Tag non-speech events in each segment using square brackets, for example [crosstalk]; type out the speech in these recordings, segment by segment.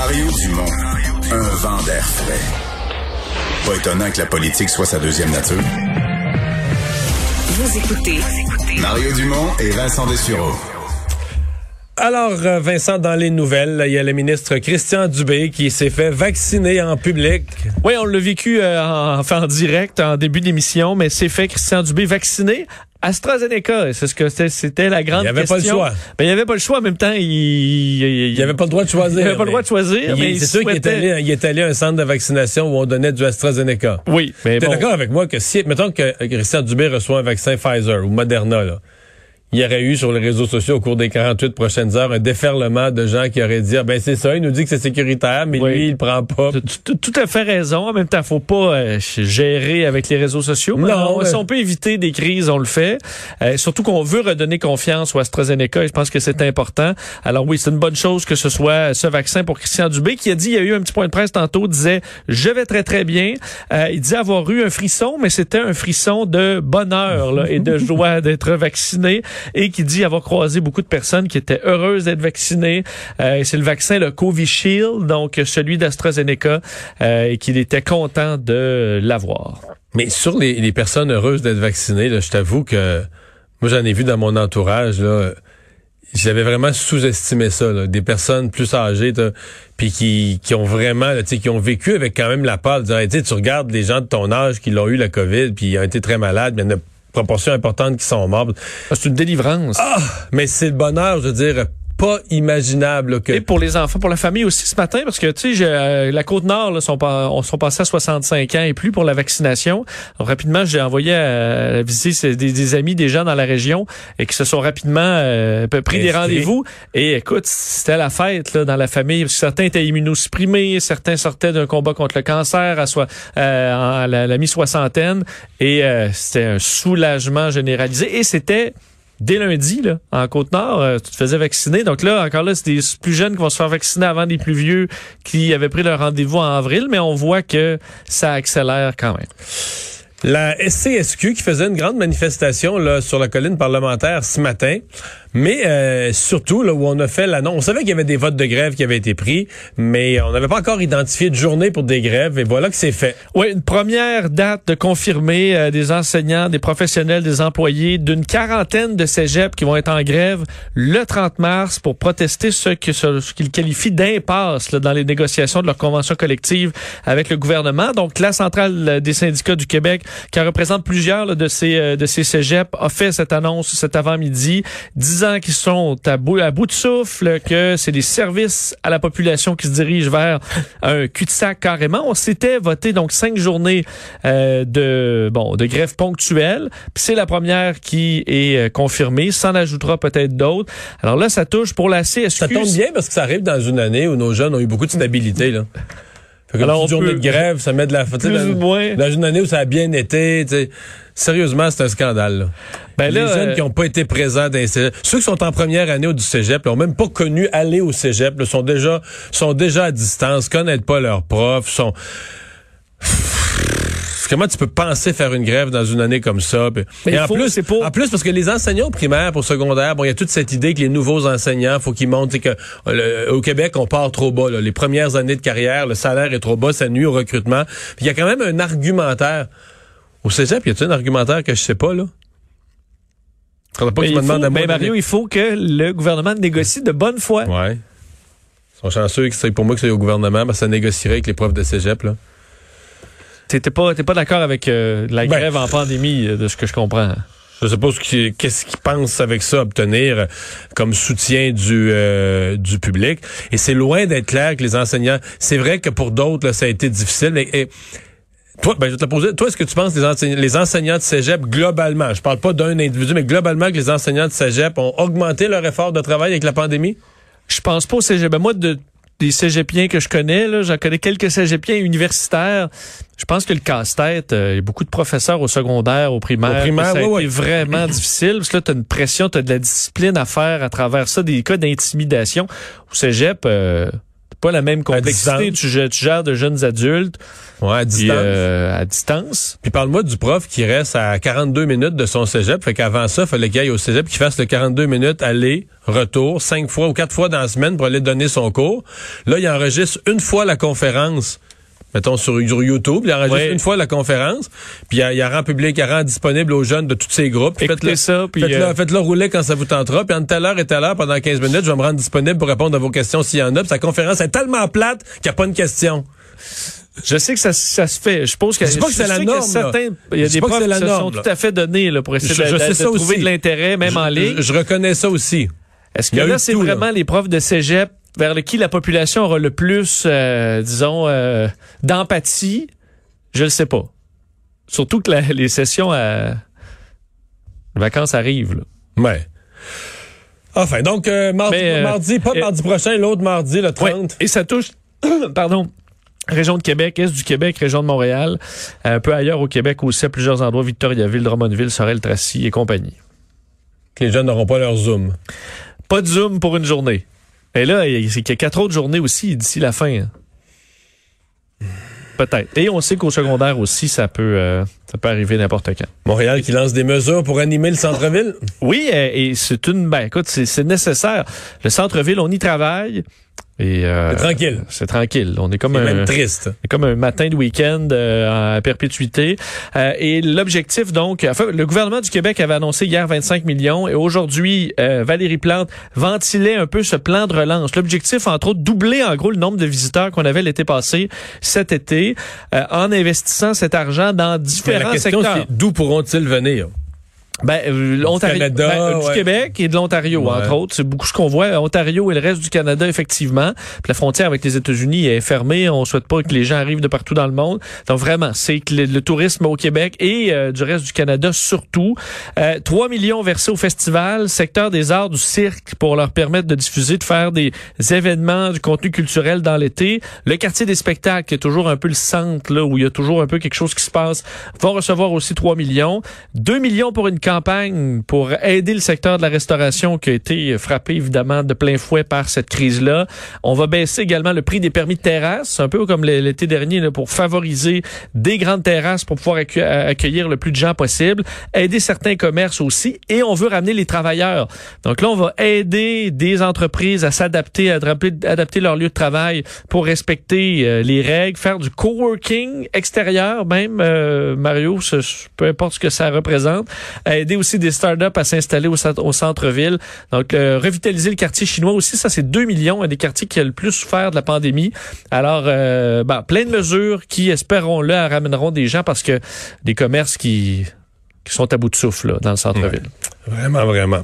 Mario Dumont, un vent d'air frais. Pas étonnant que la politique soit sa deuxième nature. Vous écoutez Mario Dumont et Vincent Dessureau. Alors, euh, Vincent, dans les nouvelles, il y a le ministre Christian Dubé qui s'est fait vacciner en public. Oui, on l'a vécu euh, en, enfin, en direct en début d'émission, mais c'est fait Christian Dubé vacciné. AstraZeneca, c'est ce que c'était la grande Il n'y avait question. pas le choix. Ben, il n'y avait pas le choix. En même temps, il, n'y avait pas le droit de choisir. Il avait pas le droit de choisir, mais C'est sûr qu'il est, allé, il est allé à un centre de vaccination où on donnait du AstraZeneca. Oui, mais T'es bon. d'accord avec moi que si, mettons que Christian Dubé reçoit un vaccin Pfizer ou Moderna, là, il y aurait eu sur les réseaux sociaux au cours des 48 prochaines heures un déferlement de gens qui auraient dit, ah, ben c'est ça, il nous dit que c'est sécuritaire, mais Oui. lui, il prend pas. T'as tout, tout à fait raison. En même temps, faut pas euh, gérer avec les réseaux sociaux. Mais Non, on- Si on peut éviter des crises, on le fait. Euh, surtout qu'on veut redonner confiance au AstraZeneca et je pense que c'est important. Alors oui, c'est une bonne chose que ce soit ce vaccin pour Christian Dubé qui a dit, il y a eu un petit point de presse tantôt, disait, je vais très très bien. Euh, il dit avoir eu un frisson, mais c'était un frisson de bonheur là, et de [laughs] joie d'être vacciné et qui dit avoir croisé beaucoup de personnes qui étaient heureuses d'être vaccinées. Euh, c'est le vaccin, le Covishield, donc celui d'AstraZeneca, euh, et qu'il était content de l'avoir. Mais sur les, personnes heureuses d'être vaccinées, je t'avoue que moi j'en ai vu dans mon entourage là, j'avais vraiment sous-estimé ça. Des personnes plus âgées, puis qui, ont vraiment, tu sais, qui ont vécu avec quand même la peur de dire, Hey, tu regardes les gens de ton âge qui l'ont eu la COVID, puis ils ont été très malades, mais il en a proportion importante qui sont morts. Ah, C'est une délivrance. Ah, mais c'est le bonheur, je veux dire, pas imaginable là, que. Et pour les enfants, pour la famille aussi ce matin, parce que tu sais, euh, la côte nord là, sont pas, on sont passés à 65 ans et plus pour la vaccination. Alors, rapidement, j'ai envoyé à, visiter ces- des, des amis, des gens dans la région, et qui se sont rapidement euh, pris des rendez-vous. Et écoute, c'était la fête là, dans la famille. Parce que certains étaient immunosupprimés, certains sortaient d'un combat contre le cancer à, soi, euh, à la, la mi-soixantaine, et euh, c'était un soulagement généralisé. Et c'était dès lundi, là, en Côte-Nord, euh, tu te faisais vacciner. Donc là, encore là, c'est des plus jeunes qui vont se faire vacciner avant des plus vieux qui avaient pris leur rendez-vous en avril, mais on voit que ça accélère quand même. La SCSQ qui faisait une grande manifestation là, sur la colline parlementaire ce matin, mais euh, surtout là où on a fait l'annonce. On savait qu'il y avait des votes de grève qui avaient été pris, mais on n'avait pas encore identifié de journée pour des grèves, et voilà que c'est fait. Oui, une première date de confirmer euh, des enseignants, des professionnels, des employés d'une quarantaine de cégeps qui vont être en grève le 30 mars pour protester ce que ce, qu'ils qualifient d'impasse dans les négociations de leur convention collective avec le gouvernement. Donc la centrale euh, des syndicats du Québec, qui en représente plusieurs là, de ces euh, de ces cégeps, a fait cette annonce cet avant-midi, qu'ils sont à bout à bout de souffle, que c'est des services à la population qui se dirigent vers un cul-de-sac carrément. On s'était voté donc cinq journées euh, de bon de grève ponctuelle. Puis c'est la première qui est euh, confirmée. S'en ajoutera peut-être d'autres. Alors là, ça touche pour la CSQ. Ça tombe bien parce que ça arrive dans une année où nos jeunes ont eu beaucoup de stabilité. Là. Fait que Alors, une journée peut- de grève, ça met de la... tu sais, Plus dans, ou moins. dans une année où ça a bien été, tu sais, sérieusement, c'est un scandale. Là. Ben les là, jeunes euh, qui n'ont pas été présents dans les cégeps, ceux qui sont en première année au du cégep, n'ont même pas connu aller au cégep, là, sont déjà sont déjà à distance, connaissent pas leurs profs, sont Comment tu peux penser faire une grève dans une année comme ça? Puis- Mais et en faut- plus, pour- en plus, parce que les enseignants au primaire pour secondaire, bon, il y a toute cette idée que les nouveaux enseignants, faut qu'ils montent, que le- au Québec, on part trop bas. là. Les premières années de carrière, le salaire est trop bas, ça nuit au recrutement. Puis il y a quand même un argumentaire. Au cégep, y a-t-il un argumentaire que je sais pas, là? Pas que ben, tu me il faut- ben, Mario, il faut que le gouvernement négocie de bonne foi. Ouais. Ils sont chanceux que c'est pour moi que c'est au gouvernement, parce que ça négocierait avec les profs de cégep, là. T'es t'es pas, t'es pas d'accord avec euh, la Ben, grève en pandémie, euh, de ce que je comprends? Je sais pas qu'est-ce qu'ils pensent avec ça obtenir euh, comme soutien du euh, du public. Et c'est loin d'être clair que les enseignants. C'est vrai que pour d'autres là, ça a été difficile. Mais et, toi, ben, je vais te la poser. Toi, est-ce que tu penses que les enseignants, les enseignants de cégep globalement, je parle pas d'un individu, mais globalement que les enseignants de cégep ont augmenté leur effort de travail avec la pandémie? Je pense pas au cégep. Ben, moi, de, des cégepiens que je connais, là, j'en connais quelques cégepiens universitaires. Je pense que le casse-tête, euh, il y a beaucoup de professeurs au secondaire, au primaire. Au primaire, ça a oui, été oui. vraiment [clears throat] difficile. Parce que là, tu as une pression, tu as de la discipline à faire à travers ça, des cas d'intimidation. Au cégep, euh, pas la même complexité. Tu, gères- tu gères de jeunes adultes Ouais, à puis, distance. euh, à distance. Puis parle-moi du prof qui reste à 42 minutes de son cégep. Fait qu'avant ça, il fallait qu'il aille au cégep, qu'il fasse le 42 minutes aller, retour, cinq fois ou quatre fois dans la semaine pour aller donner son cours. Là, il enregistre une fois la conférence. Mettons sur, sur YouTube, il enregistre Oui. une fois la conférence, puis il, il rend public, il rend disponible aux jeunes de tous ces groupes. Puis Écoutez faites-le- ça, puis, Faites-le euh, faites-le rouler quand ça vous tentera, puis entre telle heure et telle heure, pendant 15 minutes, je vais me rendre disponible pour répondre à vos questions s'il y en a. Puis sa conférence est tellement plate qu'il n'y a pas une question. Je sais que ça, ça se fait. Je pense que Je pas que c'est la norme, certains, il y a Je des profs qui se norme, sont là. tout à fait donnés là, pour essayer Je- de, je de- trouver aussi. de l'intérêt, même en Je- ligne. Je, reconnais ça aussi. Est-ce que là, c'est tout, là. vraiment les profs de cégep vers le qui la population aura le plus, euh, disons, euh, d'empathie? Je le sais pas. Surtout que la- les sessions à les vacances arrivent. Là. Ouais. Enfin, donc, euh, mardi, Mais, mardi, pas mardi prochain, l'autre mardi, le 30. Ouais. Et ça touche, [coughs] pardon, région de Québec, Est du Québec, région de Montréal, un peu ailleurs au Québec aussi, à plusieurs endroits, Victoriaville, Drummondville, Sorel-Tracy et compagnie. Les jeunes n'auront pas leur Zoom. Pas de Zoom pour une journée. Et là, il y a- quatre autres journées aussi d'ici la fin. hein. Peut-être. Et on sait qu'au secondaire aussi, ça peut, euh, ça peut arriver n'importe quand. Montréal qui lance des mesures pour animer le centre-ville? Oui, et c'est une, ben écoute, c'est nécessaire. Le centre-ville, on y travaille. Et euh, C'est tranquille. C'est tranquille. On est comme C'est un, même triste. C'est comme un matin de week-end euh, à perpétuité. Euh, et l'objectif, donc, enfin, le gouvernement du Québec avait annoncé hier 25 millions et aujourd'hui, euh, Valérie Plante ventilait un peu ce plan de relance. L'objectif, entre autres, doubler en gros le nombre de visiteurs qu'on avait l'été passé, cet été, euh, en investissant cet argent dans Mais la différents question, secteurs. c'est d'où pourront-ils venir? Ben, euh, l'Ontario- Canada, ben, euh, du. Québec et de l'Ontario, Ouais. entre autres. C'est beaucoup ce qu'on voit. Ontario et le reste du Canada, effectivement. Puis la frontière avec les États-Unis est fermée. On souhaite pas que les gens arrivent de partout dans le monde. Donc vraiment, c'est que le, le tourisme au Québec et euh, du reste du Canada surtout. Euh, 3 millions versés au festival, secteur des arts du cirque pour leur permettre de diffuser, de faire des événements, du contenu culturel dans l'été. Le quartier des spectacles, qui est toujours un peu le centre, là, où il y a toujours un peu quelque chose qui se passe, vont recevoir aussi 3 millions. 2 millions pour une pour aider le secteur de la restauration qui a été frappé évidemment de plein fouet par cette crise-là. On va baisser également le prix des permis de terrasse, un peu comme l'été dernier, pour favoriser des grandes terrasses pour pouvoir accue- accueillir le plus de gens possible, aider certains commerces aussi, et on veut ramener les travailleurs. Donc là, on va aider des entreprises à s'adapter, à adapter, leur lieu de travail pour respecter euh, les règles, faire du coworking extérieur, même euh, Mario, peu importe ce que ça représente, aider aussi des startups à s'installer au, cent- au centre-ville. Donc revitaliser le quartier chinois aussi, ça c'est 2 millions, un des quartiers qui a le plus souffert de la pandémie. Alors, euh, ben, plein de mesures qui, espérons-le, ramèneront des gens parce que des commerces qui qui sont à bout de souffle dans le centre-ville. Vraiment, vraiment.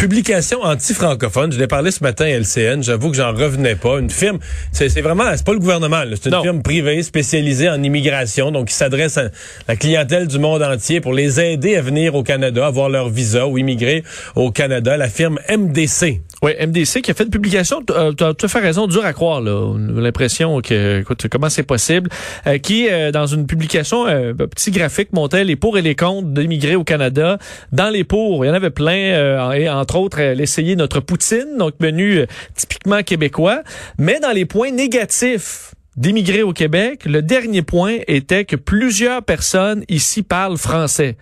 Publication anti-francophone. Je l'ai parlé ce matin à LCN. J'avoue que j'en revenais pas. Une firme, c'est vraiment, c'est pas le gouvernement. là. C'est une Non. firme privée spécialisée en immigration, donc qui s'adresse à la clientèle du monde entier pour les aider à venir au Canada, avoir leur visa ou immigrer au Canada. La firme MDC. Oui, MDC qui a fait une publication, tu as tout à fait raison, dur à croire, là. L'impression que, comment c'est possible, euh, qui, euh, dans une publication, euh, un petit graphique montait les pour et les contre d'immigrer au Canada. Dans les pour, il y en avait plein, euh, et entre autres, euh, l'essayer notre poutine, donc menu euh, typiquement québécois. Mais dans les points négatifs, d'immigrer au Québec, le dernier point était que plusieurs personnes ici parlent français.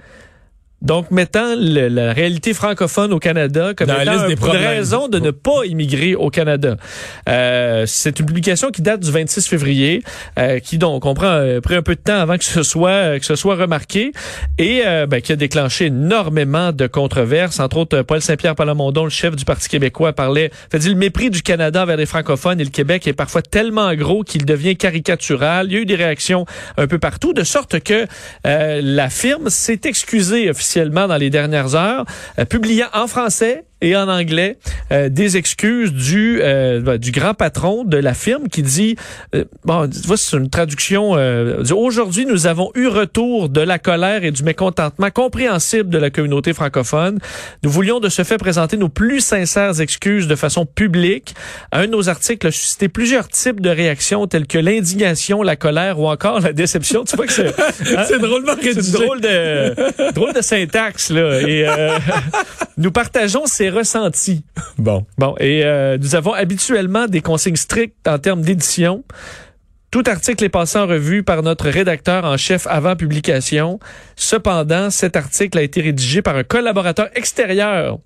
Donc, mettant le- la réalité francophone au Canada comme Dans la étant liste un- des une raison de ne pas immigrer au Canada. Euh, c'est une publication qui date du 26 février, euh, qui donc on prend euh, pris un peu de temps avant que ce soit euh, que ce soit remarqué et euh, ben, qui a déclenché énormément de controverses. Entre autres, Paul Saint-Pierre Palamondon, le chef du Parti québécois, parlait, fait dire le mépris du Canada vers les francophones et le Québec est parfois tellement gros qu'il devient caricatural. Il y a eu des réactions un peu partout, de sorte que euh, la firme s'est excusée officiellement dans les dernières heures, euh, publiant en français et en anglais euh, des excuses du euh, ben, du grand patron de la firme qui dit euh, bon c'est une traduction euh, aujourd'hui nous avons eu retour de la colère et du mécontentement compréhensible de la communauté francophone nous voulions de ce fait présenter nos plus sincères excuses de façon publique un de nos articles a suscité plusieurs types de réactions telles que l'indignation la colère ou encore la déception tu vois que c'est [laughs] hein? C'est drôlement rédigé. drôle de drôle de syntaxe là et euh, [laughs] nous partageons ces ressentis [laughs] Bon. Bon, et euh, nous avons habituellement des consignes strictes en termes d'édition. Tout article est passé en revue par notre rédacteur en chef avant publication. Cependant, cet article a été rédigé par un collaborateur extérieur.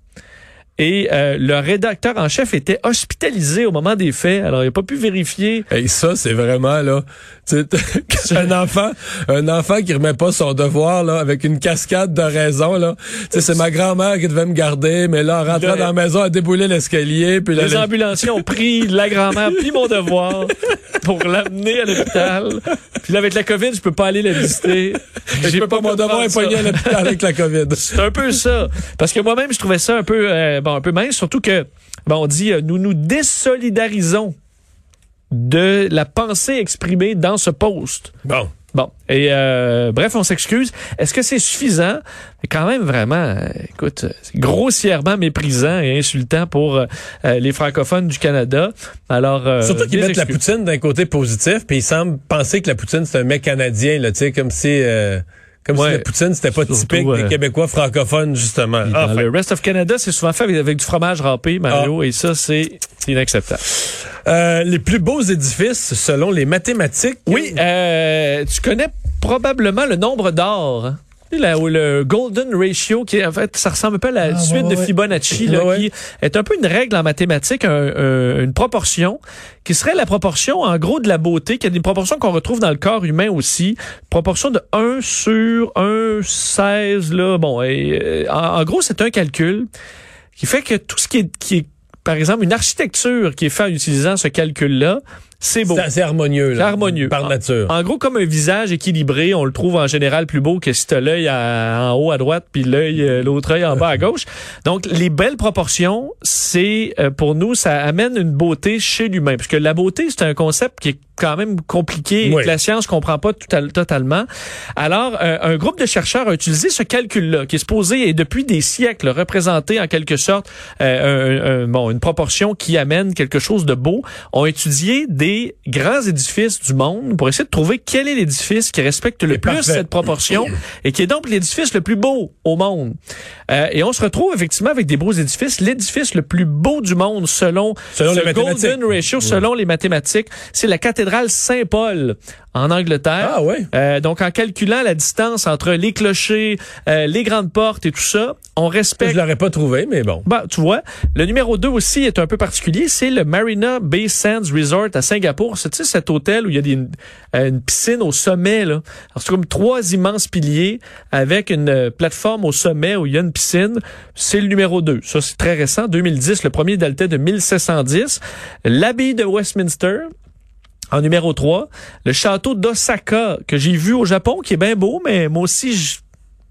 Et euh, le rédacteur en chef était hospitalisé au moment des faits, alors il n'a pas pu vérifier. Hey, ça, c'est vraiment, là, [laughs] un enfant, un enfant qui remet pas son devoir, là, avec une cascade de raisons, là. C'est ma grand-mère qui devait me garder, mais là, en rentrant Le- dans la maison, elle a déboulé l'escalier, puis là, Les ambulanciers ont pris la grand-mère puis mon devoir pour l'amener à l'hôpital. Puis là, avec la COVID, je peux pas aller la visiter. j'ai pas, mon devoir est à l'hôpital avec la COVID. C'est un peu ça. Parce que moi-même, je trouvais ça un peu, euh, bon, un peu mince, surtout que, bon, on dit, euh, nous nous désolidarisons de la pensée exprimée dans ce post. Bon. Bon, et euh, bref, on s'excuse. Est-ce que c'est suffisant? Quand même, vraiment, euh, écoute, euh, c'est grossièrement méprisant et insultant pour euh, les francophones du Canada. Alors, euh, Surtout qu'ils mettent la poutine d'un côté positif, puis ils semblent penser que la poutine, c'est un mec canadien, là, tu sais, comme si... euh, comme Ouais. si la poutine, c'était pas typique euh, des Québécois francophones, justement. Ah, Dans le rest of Canada, c'est souvent fait avec, du fromage râpé, Mario, et ça, c'est c'est inacceptable. Euh, les plus beaux édifices, selon les mathématiques. Oui, euh, tu connais probablement le nombre d'or. Là, où le golden ratio, qui en fait, ça ressemble un peu à la Ah, suite ouais, de ouais. Fibonacci, là, Ouais, qui est un peu une règle en mathématiques, un- un- une proportion, qui serait la proportion, en gros, de la beauté, qui est une proportion qu'on retrouve dans le corps humain aussi, proportion de 1 sur 1, 16, là, bon, et, euh, en, en gros, c'est un calcul qui fait que tout ce qui est, qui est, par exemple, une architecture qui est faite en utilisant ce calcul-là, c'est beau. C'est harmonieux. C'est harmonieux. Par nature. En gros, comme un visage équilibré, on le trouve en général plus beau que si t'as l'œil en haut à droite puis l'œil euh, l'autre œil en bas à gauche. Donc, les belles proportions, c'est euh, pour nous, ça amène une beauté chez l'humain, parce que la beauté, c'est un concept qui est quand même compliqué et que la science comprend pas tout à- totalement. Alors, euh, un groupe de chercheurs a utilisé ce calcul-là, qui est supposé et depuis des siècles représenter en quelque sorte euh, un- un- bon une proportion qui amène quelque chose de beau. Ont étudié des grands édifices du monde pour essayer de trouver quel est l'édifice qui respecte le plus parfait. cette proportion et qui est donc l'édifice le plus beau au monde. Euh, et on se retrouve effectivement avec des beaux édifices. L'édifice le plus beau du monde selon, Selon mathématiques. golden ratio, selon les mathématiques, c'est la cathédrale Saint-Paul en Angleterre. Ah ouais. Euh, donc, en calculant la distance entre les clochers, euh, les grandes portes et tout ça, on Je respecte l'aurais pas trouvé, mais bon. bah, tu vois, le numéro 2 aussi est un peu particulier, c'est le Marina Bay Sands Resort à Singapour. C'est tu sais, cet hôtel où il y a euh, une piscine au sommet. C'est comme trois immenses piliers avec une euh, plateforme au sommet où il y a une piscine. C'est le numéro 2. Ça, c'est très récent, 2010. Le premier datait de 1710. L'abbaye de Westminster, en numéro 3, le château d'Osaka que j'ai vu au Japon, qui est bien beau, mais moi aussi,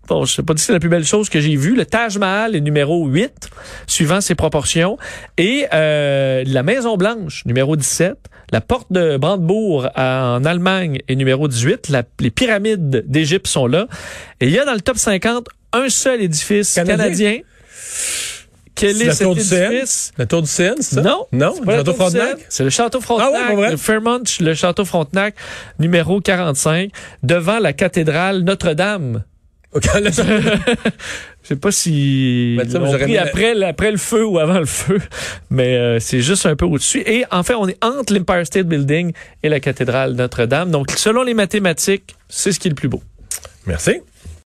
bon, je sais pas si c'est la plus belle chose que j'ai vue. Le Taj Mahal est numéro 8, suivant ses proportions. Et euh, la Maison Blanche, numéro 17. La porte de Brandebourg à- en Allemagne est numéro 18. La- les pyramides d'Égypte sont là. Et il y a dans le top 50 un seul édifice Canadien? canadien. Quel C'est est la cet tour du édifice? La tour du CN, c'est ça? Non. Non? La Château Frontenac? Seine, C'est le Château Frontenac. Ah ouais, vrai? de Fairmont, le Château Frontenac, numéro 45, devant la cathédrale Notre-Dame. [laughs] Je sais pas si Ben, pris après, le- après le feu ou avant le feu, mais euh, c'est juste un peu au-dessus. Et enfin, on est entre l'Empire State Building et la cathédrale Notre-Dame. Donc, selon les mathématiques, c'est ce qui est le plus beau. Merci.